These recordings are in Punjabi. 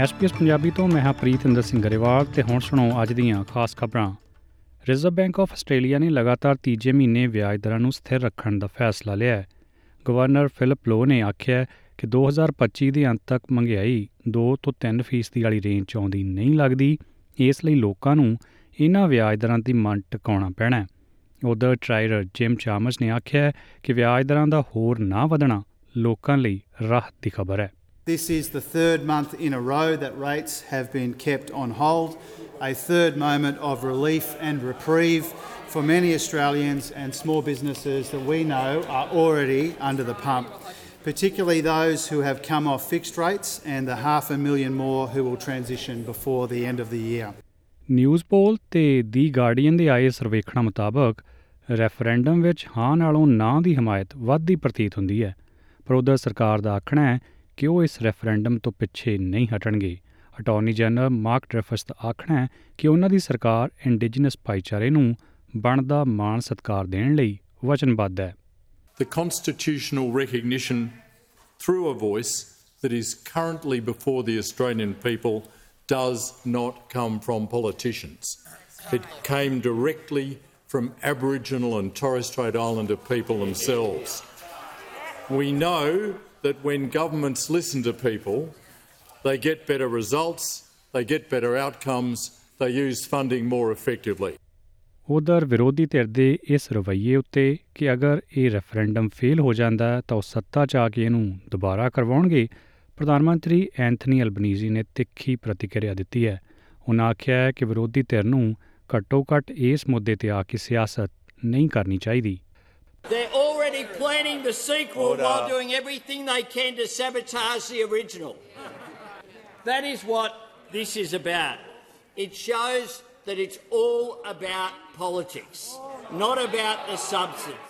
ਐਸਪੀਐਸ ਪੰਜਾਬੀ ਤੋਂ ਮੈਂ ਹਾਂ ਪ੍ਰੀਤਿੰਦਰ ਸਿੰਘ ਗਰੇਵਾਲ ਤੇ ਹੁਣ ਸੁਣੋ ਅੱਜ ਦੀਆਂ ਖਾਸ ਖਬਰਾਂ। ਰਿਜ਼ਰਵ ਬੈਂਕ ਆਫ ਆਸਟ੍ਰੇਲੀਆ ਨੇ ਲਗਾਤਾਰ ਤੀਜੇ ਮਹੀਨੇ ਵਿਆਜ ਦਰਾਂ ਨੂੰ ਸਥਿਰ ਰੱਖਣ ਦਾ ਫੈਸਲਾ ਲਿਆ ਹੈ। ਗਵਰਨਰ ਫਿਲਿਪ ਲੋ ਨੇ ਆਖਿਆ ਕਿ 2025 ਦੇ ਅੰਤ ਤੱਕ ਮਹਿੰਗਾਈ 2 ਤੋਂ 3% ਫੀਸਦੀ ਵਾਲੀ ਰੇਂਜ 'ਚ ਆਉਂਦੀ ਨਹੀਂ ਲੱਗਦੀ। ਇਸ ਲਈ ਲੋਕਾਂ ਨੂੰ ਇਹਨਾਂ ਵਿਆਜ ਦਰਾਂ ਦੀ ਮੰਨ ਟਿਕਾਉਣਾ ਪੈਣਾ ਹੈ। ਉਧਰ ਟ੍ਰਾਇਰਰ ਜਿਮ ਚਾਮਸ ਨੇ ਆਖਿਆ ਕਿ ਵਿਆਜ ਦਰਾਂ ਦਾ ਹੋਰ ਨਾ ਵਧਣਾ ਲੋਕਾਂ ਲਈ ਰਾਹਤ ਦੀ ਖਬਰ ਹੈ। This is the third month in a row that rates have been kept on hold, a third moment of relief and reprieve for many Australians and small businesses that we know are already under the pump, particularly those who have come off fixed rates and the half a million more who will transition before the end of the year. News poll ਤੇ ਦੀ ਗਾਰਡੀਅਨ ਦੇ ਆਏ ਸਰਵੇਖਣਾਂ ਮੁਤਾਬਕ ਰੈਫਰੈਂਡਮ ਵਿੱਚ ਹਾਂ ਨਾਲੋਂ ਨਾ ਦੀ ਹਮਾਇਤ ਵੱਧਦੀ ਪ੍ਰਤੀਤ ਹੁੰਦੀ ਹੈ ਪਰ ਉਧਰ ਸਰਕਾਰ ਦਾ ਆਖਣਾ ਹੈ ਕਿ ਉਹ ਇਸ ਰੈਫਰੈਂਡਮ ਤੋਂ ਪਿੱਛੇ ਨਹੀਂ ਹਟਣਗੇ ਅਟਾਰਨੀ ਜਨਰਲ ਮਾਰਕ ਡ੍ਰੈਫਸ ਦਾ ਆਖਣਾ ਹੈ ਕਿ ਉਹਨਾਂ ਦੀ ਸਰਕਾਰ ਇੰਡੀਜੀਨਸ ਭਾਈਚਾਰੇ ਨੂੰ ਬਣਦਾ ਮਾਣ ਸਤਕਾਰ ਦੇਣ ਲਈ ਵਚਨਬੱਧ ਹੈ the constitutional recognition through a voice that is currently before the Australian people does not come from politicians. It came directly from Aboriginal and Torres Strait Islander people themselves. We know that when governments listen to people, they get better results, they get better outcomes, they use funding more effectively. ਉਧਰ ਵਿਰੋਧੀ ਧਿਰ ਦੇ ਇਸ ਰਵੱਈਏ ਉੱਤੇ ਕਿ ਅਗਰ ਇਹ ਰੈਫਰੈਂਡਮ ਫੇਲ ਹੋ ਜਾਂਦਾ ਤਾਂ ਉਹ ਸੱਤਾ 'ਚ ਆ ਕੇ ਇਹਨੂੰ ਦੁਬਾਰਾ ਕਰਵਾਉਣਗੇ ਪ੍ਰਧਾਨ ਮੰਤਰੀ ਐਂਥਨੀ ਅਲਬਨੀਜ਼ੀ ਨੇ ਤਿੱਖੀ ਪ੍ਰਤੀਕਿਰਿਆ ਦਿੱਤੀ ਹੈ ਉਹਨਾਂ ਆਖਿਆ ਹੈ ਕਿ ਵਿਰੋਧੀ ਧਿਰ ਨੂੰ ਘੱਟੋ-ਘੱਟ ਇਸ ਮੁੱਦੇ ਤੇ ਆ ਕੇ ਸਿਆਸਤ ਨਹੀਂ ਕਰਨੀ ਚਾਹੀਦੀ They're already planning the sequel while doing everything they can to sabotage the original. That is what this is about. It shows that it's all about politics, not about the substance.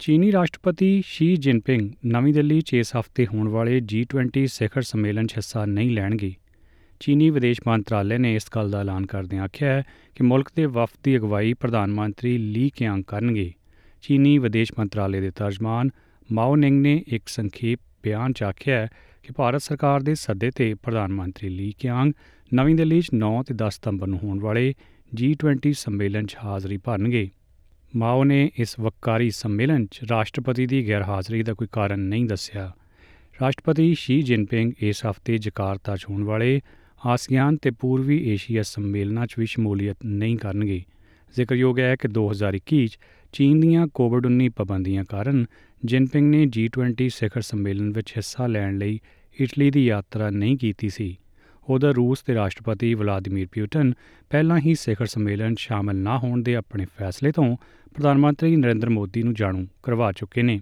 ਚੀਨੀ ਰਾਸ਼ਟਰਪਤੀ ਸ਼ੀ ਜਿਨਪਿੰਗ ਨਵੀਂ ਦਿੱਲੀ 'ਚ ਇਸ ਹਫ਼ਤੇ ਹੋਣ ਵਾਲੇ G20 ਸਿਖਰ ਸੰਮੇਲਨ 'ਚ ਹਿੱਸਾ ਨਹੀਂ ਲੈਣਗੇ ਚੀਨੀ ਵਿਦੇਸ਼ ਮੰਤਰਾਲੇ ਨੇ ਇਸ ਗੱਲ ਦਾ ਐਲਾਨ ਕਰਦਿਆਂ ਆਖਿਆ ਹੈ ਕਿ ਮੁਲਕ ਦੇ ਵਫਦ ਦੀ ਅਗਵਾਈ ਪ੍ਰਧਾਨ ਮੰਤਰੀ ਲੀ ਕਿਆਂਗ ਕਰਨਗੇ ਚੀਨੀ ਵਿਦੇਸ਼ ਮੰਤਰਾਲੇ ਦੇ ਤਰਜਮਾਨ ਮਾਓ ਨਿੰਗ ਨੇ ਇੱਕ ਸੰਖੇਪ ਬਿਆਨ 'ਚ ਆਖਿਆ ਹੈ ਕਿ ਭਾਰਤ ਸਰਕਾਰ ਦੇ ਸੱਦੇ ਤੇ ਪ੍ਰਧਾਨ ਮੰਤਰੀ ਲੀ ਕਿਆਂਗ ਨਵੀਂ ਦਿੱਲੀ 'ਚ 9 ਤੇ 10 ਸਤੰਬਰ ਨੂੰ ਹੋਣ ਵਾਲੇ G20 ਸੰਮੇਲਨ 'ਚ ਹਾਜ਼ਰੀ ਭਰਨਗੇ। ਮਾਓ ਨੇ ਇਸ ਵਕਾਰੀ ਸੰਮੇਲਨ 'ਚ ਰਾਸ਼ਟਰਪਤੀ ਦੀ ਗੈਰਹਾਜ਼ਰੀ ਦਾ ਕੋਈ ਕਾਰਨ ਨਹੀਂ ਦੱਸਿਆ। ਰਾਸ਼ਟਰਪਤੀ ਸ਼ੀ ਜਿਨਪਿੰਗ ਇਸ ਹਫ਼ਤੇ ਜਕਾਰਤਾ 'ਚ ਹੋਣ ਵਾਲੇ ਆਸੀਆਨ ਤੇ ਪੂਰਬੀ ਏਸ਼ੀਆ ਸੰਮੇਲਨਾਂ 'ਚ ਵੀ ਸ਼ਮੂਲੀਅਤ ਨਹੀਂ ਕਰਨਗੇ। ਜ਼ਿਕਰਯੋਗ ਹੈ ਕਿ 2021 'ਚ ਚੀਨ ਦੀਆਂ ਕੋਵਿਡ-19 ਪਾਬੰਦੀਆਂ ਕਾਰਨ ਜਿਨਪਿੰਗ ਨੇ G20 ਸਿਖਰ ਸੰਮੇਲਨ ਵਿੱਚ ਹਿੱਸਾ ਲੈਣ ਲਈ ਇਟਲੀ ਦੀ ਯਾਤਰਾ ਨਹੀਂ ਕੀਤੀ ਸੀ। ਉਧਰ ਰੂਸ ਦੇ ਰਾਸ਼ਟਰਪਤੀ ਵਲਾਦੀਮੀਰ ਪੁਟਿਨ ਪਹਿਲਾਂ ਹੀ ਸਿਖਰ ਸੰਮੇਲਨ 'ਚ ਸ਼ਾਮਲ ਨਾ ਹੋਣ ਦੇ ਆਪਣੇ ਫੈਸਲੇ ਤੋਂ ਪ੍ਰਧਾਨ ਮੰਤਰੀ ਨਰਿੰਦਰ ਮੋਦੀ ਨੂੰ ਜਾਣੂ ਕਰਵਾ ਚੁੱਕੇ ਨੇ।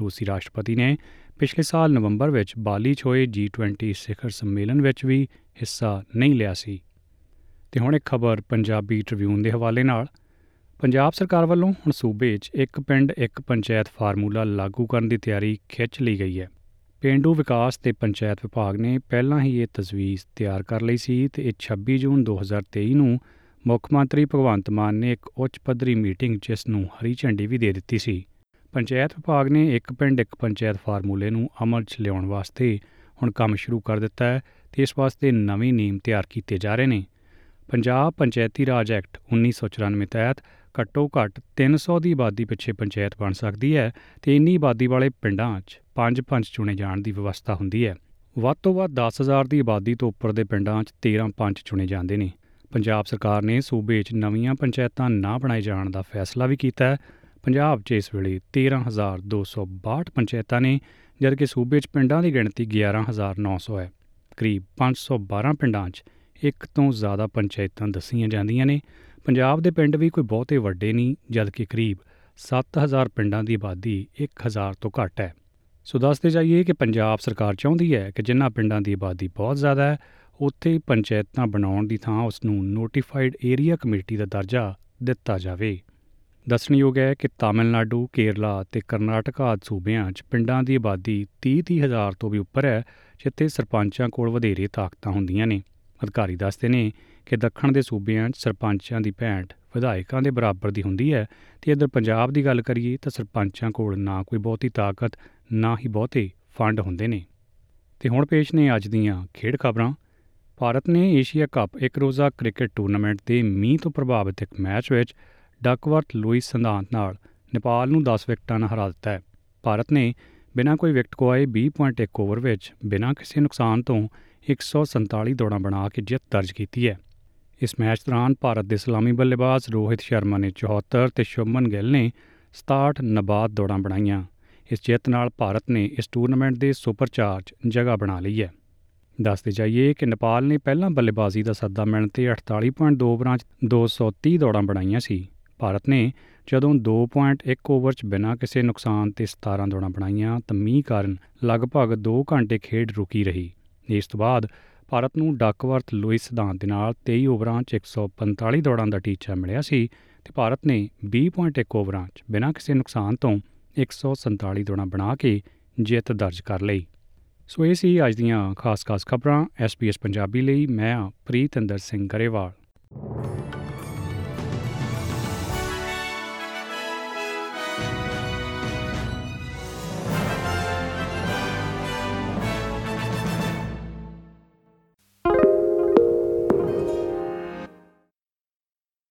ਰੂਸੀ ਰਾਸ਼ਟਰਪਤੀ ਨੇ ਪਿਛਲੇ ਸਾਲ ਨਵੰਬਰ ਵਿੱਚ ਬਾਲੀ 'ਚ ਹੋਏ G20 ਸਿਖਰ ਸੰਮੇਲਨ ਵਿੱਚ ਵੀ ਹਿੱਸਾ ਨਹੀਂ ਲਿਆ ਸੀ। ਤੇ ਹੁਣ ਇੱਕ ਖਬਰ ਪੰਜਾਬੀ ਟ੍ਰਿਬਿਊਨ ਦੇ ਹਵਾਲੇ ਨਾਲ। ਪੰਜਾਬ ਸਰਕਾਰ ਵੱਲੋਂ ਹੁਣ ਸੂਬੇ 'ਚ ਇੱਕ ਪਿੰਡ, ਇੱਕ ਪੰਚਾਇਤ ਫਾਰਮੂਲਾ ਲਾਗੂ ਕਰਨ ਦੀ ਤਿਆਰੀ ਖਿੱਚ ਲਈ ਗਈ ਹੈ। ਪੇਂਡੂ ਵਿਕਾਸ ਤੇ ਪੰਚਾਇਤ ਵਿਭਾਗ ਨੇ ਪਹਿਲਾਂ ਹੀ ਇਹ ਤਜਵੀਜ਼ ਤਿਆਰ ਕਰ ਲਈ ਸੀ ਤੇ ਇਹ 26 ਜੂਨ 2023 ਨੂੰ ਮੁੱਖ ਮੰਤਰੀ ਭਗਵੰਤ ਮਾਨ ਨੇ ਇੱਕ ਉੱਚ ਪੱਧਰੀ ਮੀਟਿੰਗ ਜਿਸ ਨੂੰ ਹਰੀ ਝੰਡੀ ਵੀ ਦੇ ਦਿੱਤੀ ਸੀ। ਪੰਚਾਇਤ ਵਿਭਾਗ ਨੇ ਇੱਕ ਪਿੰਡ, ਇੱਕ ਪੰਚਾਇਤ ਫਾਰਮੂਲੇ ਨੂੰ ਅਮਲ 'ਚ ਲਿਆਉਣ ਵਾਸਤੇ ਹੁਣ ਕੰਮ ਸ਼ੁਰੂ ਕਰ ਦਿੱਤਾ ਹੈ ਤੇ ਇਸ ਵਾਸਤੇ ਨਵੇਂ ਨਿਯਮ ਤਿਆਰ ਕੀਤੇ ਜਾ ਰਹੇ ਨੇ। ਪੰਜਾਬ ਪੰਚਾਇਤੀ ਰਾਜ ਐਕਟ 1994 ਤਹਿਤ ਘੱਟੋ ਘੱਟ 300 ਦੀ ਆਬਾਦੀ ਪਿੱਛੇ ਪੰਚਾਇਤ ਬਣ ਸਕਦੀ ਹੈ ਤੇ ਇੰਨੀ ਆਬਾਦੀ ਵਾਲੇ ਪਿੰਡਾਂ 'ਚ ਪੰਜ ਪੰਚ ਚੁਣੇ ਜਾਣ ਦੀ ਵਿਵਸਥਾ ਹੁੰਦੀ ਹੈ। ਵੱਧ ਤੋਂ ਵੱਧ 10000 ਦੀ ਆਬਾਦੀ ਤੋਂ ਉੱਪਰ ਦੇ ਪਿੰਡਾਂ 'ਚ 13 ਪੰਚ ਚੁਣੇ ਜਾਂਦੇ ਨੇ। ਪੰਜਾਬ ਸਰਕਾਰ ਨੇ ਸੂਬੇ 'ਚ ਨਵੀਆਂ ਪੰਚਾਇਤਾਂ ਨਾ ਬਣਾਏ ਜਾਣ ਦਾ ਫੈਸਲਾ ਵੀ ਕੀਤਾ ਹੈ। ਪੰਜਾਬ 'ਚ ਇਸ ਵੇਲੇ 13262 ਪੰਚਾਇਤਾਂ ਨੇ, ਜਦਕਿ ਸੂਬੇ 'ਚ ਪਿੰਡਾਂ ਦੀ ਗਿਣਤੀ 11900 ਹੈ। ਕਰੀਬ 512 ਪਿੰਡਾਂ 'ਚ ਇੱਕ ਤੋਂ ਜ਼ਿਆਦਾ ਪੰਚਾਇਤਾਂ ਦੱਸੀਆਂ ਜਾਂਦੀਆਂ ਨੇ। ਪੰਜਾਬ ਦੇ ਪਿੰਡ ਵੀ ਕੋਈ ਬਹੁਤੇ ਵੱਡੇ ਨਹੀਂ, ਜਦਕਿ ਕਰੀਬ 7000 ਪਿੰਡਾਂ ਦੀ ਆਬਾਦੀ 1000 ਤੋਂ ਘੱਟ ਹੈ। ਸੋ ਦੱਸਦੇ ਜਾਈਏ ਕਿ ਪੰਜਾਬ ਸਰਕਾਰ ਚਾਹੁੰਦੀ ਹੈ ਕਿ ਜਿਨ੍ਹਾਂ ਪਿੰਡਾਂ ਦੀ ਆਬਾਦੀ ਬਹੁਤ ਜ਼ਿਆਦਾ ਹੈ, ਉੱਥੇ ਪੰਚਾਇਤਾਂ ਬਣਾਉਣ ਦੀ ਥਾਂ ਉਸ ਨੂੰ ਨੋਟੀਫਾਈਡ ਏਰੀਆ ਕਮੇਟੀ ਦਾ ਦਰਜਾ ਦਿੱਤਾ ਜਾਵੇ। ਦੱਸਣਯੋਗ ਹੈ ਕਿ ਤਾਮਿਲਨਾਡੂ, ਕੇਰਲਾ ਤੇ ਕਰਨਾਟਕਾ ਆਦਿ ਸੂਬਿਆਂ 'ਚ ਪਿੰਡਾਂ ਦੀ ਆਬਾਦੀ 30-30 ਹਜ਼ਾਰ ਤੋਂ ਵੀ ਉੱਪਰ ਹੈ, ਜਿੱਥੇ ਸਰਪੰਚਾਂ ਕੋਲ ਵਧੇਰੇ ਤਾਕਤਾਂ ਹੁੰਦੀਆਂ ਨੇ। ਅਧਿਕਾਰੀ ਦੱਸਦੇ ਨੇ ਕਿ ਦੱਖਣ ਦੇ ਸੂਬਿਆਂ 'ਚ ਸਰਪੰਚਾਂ ਦੀ ਭੈਂਟ ਵਿਧਾਇਕਾਂ ਦੇ ਬਰਾਬਰ ਦੀ ਹੁੰਦੀ ਹੈ ਤੇ ਇਧਰ ਪੰਜਾਬ ਦੀ ਗੱਲ ਕਰੀਏ ਤਾਂ ਸਰਪੰਚਾਂ ਕੋਲ ਨਾ ਕੋਈ ਬਹੁਤੀ ਤਾਕਤ, ਨਾ ਹੀ ਬਹੁਤੇ ਫੰਡ ਹੁੰਦੇ ਨੇ। ਤੇ ਹੁਣ ਪੇਸ਼ ਨੇ ਅੱਜ ਦੀਆਂ ਖੇਡ ਖਬਰਾਂ। ਭਾਰਤ ਨੇ ਏਸ਼ੀਆ ਕੱਪ ਇੱਕ ਰੋਜ਼ਾ ਕ੍ਰਿਕਟ ਟੂਰਨਾਮੈਂਟ ਦੇ ਮੀਂਹ ਤੋਂ ਪ੍ਰਭਾਵਿਤ ਇੱਕ ਮੈਚ ਵਿੱਚ ਡਕਵਰਥ ਲੂਇਸ ਸੰਧਾਂਤ ਨਾਲ ਨੇਪਾਲ ਨੂੰ 10 ਵਿਕਟਾਂ ਨਾਲ ਹਰਾ ਦਿੱਤਾ ਹੈ। ਭਾਰਤ ਨੇ ਬਿਨਾਂ ਕੋਈ ਵਿਕਟ ਗਵਾਏ 20.1 ਓਵਰ ਵਿੱਚ ਬਿਨਾਂ ਕਿਸੇ ਨੁਕਸਾਨ ਤੋਂ 147 ਦੌੜਾਂ ਬਣਾ ਕੇ ਜਿੱਤ ਦਰਜ ਕੀਤੀ ਹੈ। ਇਸ ਮੈਚ ਦੌਰਾਨ ਭਾਰਤ ਦੇ ਸਲਾਮੀ ਬੱਲੇਬਾਜ਼ ਰੋਹਿਤ ਸ਼ਰਮਾ ਨੇ 74 ਤੇ ਸ਼ੁਭਮਨ ਗਿੱਲ ਨੇ 67 ਨਬਾਦ ਦੌੜਾਂ ਬਣਾਈਆਂ। ਇਸ ਜਿੱਤ ਨਾਲ ਭਾਰਤ ਨੇ ਇਸ ਟੂਰਨਾਮੈਂਟ ਦੇ ਸੁਪਰ ਚਾਰਜ ਜਗ੍ਹਾ ਬਣਾ ਲਈ ਹੈ। ਦੱਸਦੇ ਜਾਈਏ ਕਿ ਨੇਪਾਲ ਨੇ ਪਹਿਲਾਂ ਬੱਲੇਬਾਜ਼ੀ ਦਾ ਸੱਦਾ ਮਿਲਣ ਤੇ 48.2 ਓਵਰਾਂ 'ਚ 230 ਦੌੜਾਂ ਬਣਾਈਆਂ ਸੀ। ਭਾਰਤ ਨੇ ਜਦੋਂ 2.1 ਓਵਰ 'ਚ ਬਿਨਾਂ ਕਿਸੇ ਨੁਕਸਾਨ ਤੇ 17 ਦੌੜਾਂ ਬਣਾਈਆਂ ਤਾਂ ਮੀਂਹ ਕਾਰਨ ਲਗਭਗ 2 ਘੰਟੇ ਖੇਡ ਰੁਕੀ ਰਹੀ। ਇਸ ਤੋਂ ਬਾਅਦ ਭਾਰਤ ਨੂੰ ਡਕਵਰਥ ਲੂਇਸ ਸਿਧਾਂਤ ਦੇ ਨਾਲ 23 ਓਵਰਾਂ 'ਚ 145 ਦੌੜਾਂ ਦਾ ਟੀਚਾ ਮਿਲਿਆ ਸੀ ਤੇ ਭਾਰਤ ਨੇ 20.1 ਓਵਰਾਂ 'ਚ ਬਿਨਾਂ ਕਿਸੇ ਨੁਕਸਾਨ ਤੋਂ 147 ਦੌੜਾਂ ਬਣਾ ਕੇ ਜਿੱਤ ਦਰਜ ਕਰ ਲਈ। ਸੋ ਇਹ ਸੀ ਅੱਜ ਦੀਆਂ ਖਾਸ-ਖਾਸ ਖਬਰਾਂ। ਐਸਪੀਐਸ ਪੰਜਾਬੀ ਲਈ ਮੈਂ ਪ੍ਰੀਤਿੰਦਰ ਸਿੰਘ ਗਰੇਵਾਲ।